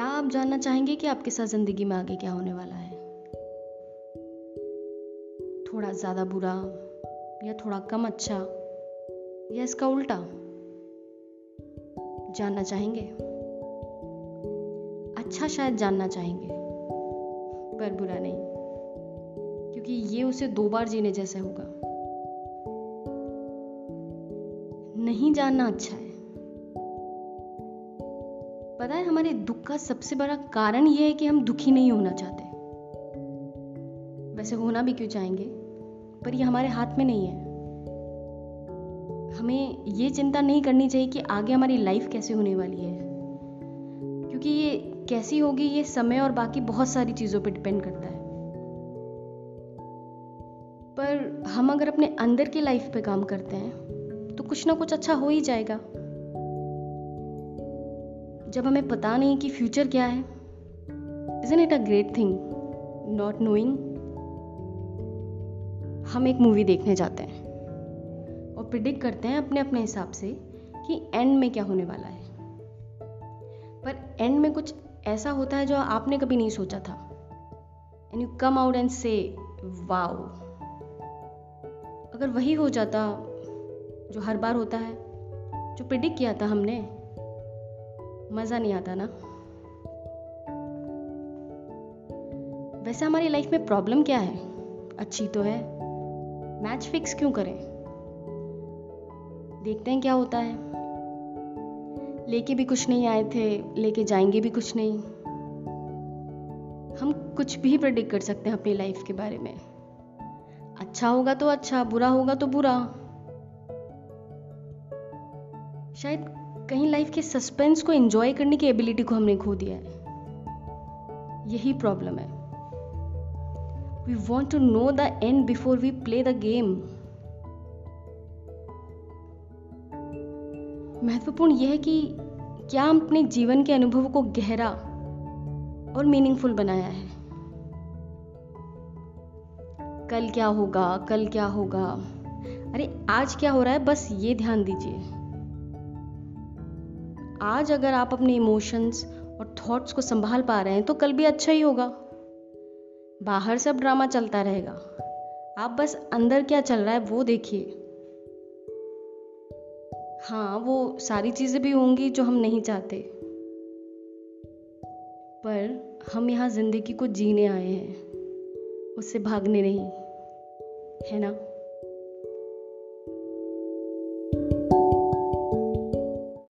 आप जानना चाहेंगे कि आपके साथ ज़िंदगी में आगे क्या होने वाला है? थोड़ा ज़्यादा बुरा या थोड़ा कम अच्छा या इसका उल्टा? जानना चाहेंगे? अच्छा शायद जानना चाहेंगे, पर बुरा नहीं, क्योंकि ये उसे दो बार जीने जैसे होगा। नहीं जानना अच्छा है। पता है, हमारे दुख का सबसे बड़ा कारण यह है कि हम दुखी नहीं होना चाहते। वैसे होना भी क्यों चाहेंगे? पर ये हमारे हाथ में नहीं है। हमें ये चिंता नहीं करनी चाहिए कि आगे हमारी लाइफ कैसे होने वाली है। क्योंकि ये कैसी होगी, ये समय और बाकी बहुत सारी चीज़ों पर डिपेंड करता है। पर हम अगर अपने अंदर की लाइफ पे काम करते हैं तो कुछ ना कुछ अच्छा हो ही जाएगा। जब हमें पता नहीं कि फ्यूचर क्या है। Isn't it a great thing not knowing हम एक मूवी देखने जाते हैं और प्रिडिक्ट करते हैं अपने अपने हिसाब से कि एंड में क्या होने वाला है। पर एंड में कुछ ऐसा होता है जो आपने कभी नहीं सोचा था। And you come out end से वाओ अगर वही हो जाता जो हर बार होता है, जो प्रिडिक्ट किया था हमने मज़ा नहीं आता ना। वैसे हमारी लाइफ में प्रॉब्लम क्या है? अच्छी तो है। मैच फिक्स क्यों करें? देखते हैं क्या होता है। लेके भी कुछ नहीं आए थे, लेके जाएँगे भी कुछ नहीं। हम कुछ भी प्रेडिक्ट कर सकते हैं अपनी लाइफ के बारे में। अच्छा होगा तो अच्छा बुरा होगा तो बुरा। शायद कहीं लाइफ के सस्पेंस को एंजॉय करने की एबिलिटी को हमने खो दिया है। यही प्रॉब्लम है। We want to know the end before we play the game महत्वपूर्ण यह है कि क्या हम अपने जीवन के अनुभव को गहरा और मीनिंगफुल बनाया है। कल क्या होगा, कल क्या होगा? अरे, आज क्या हो रहा है? बस ये ध्यान दीजिए। आज अगर आप अपने इमोशंस और थॉट्स को संभाल पा रहे हैं तो कल भी अच्छा ही होगा। बाहर सब ड्रामा चलता रहेगा। आप बस अंदर क्या चल रहा है, वो देखिए। हाँ वो सारी चीज़ें भी होंगी जो हम नहीं चाहते। पर हम यहाँ ज़िंदगी को जीने आए हैं। उससे भागने नहीं। है ना?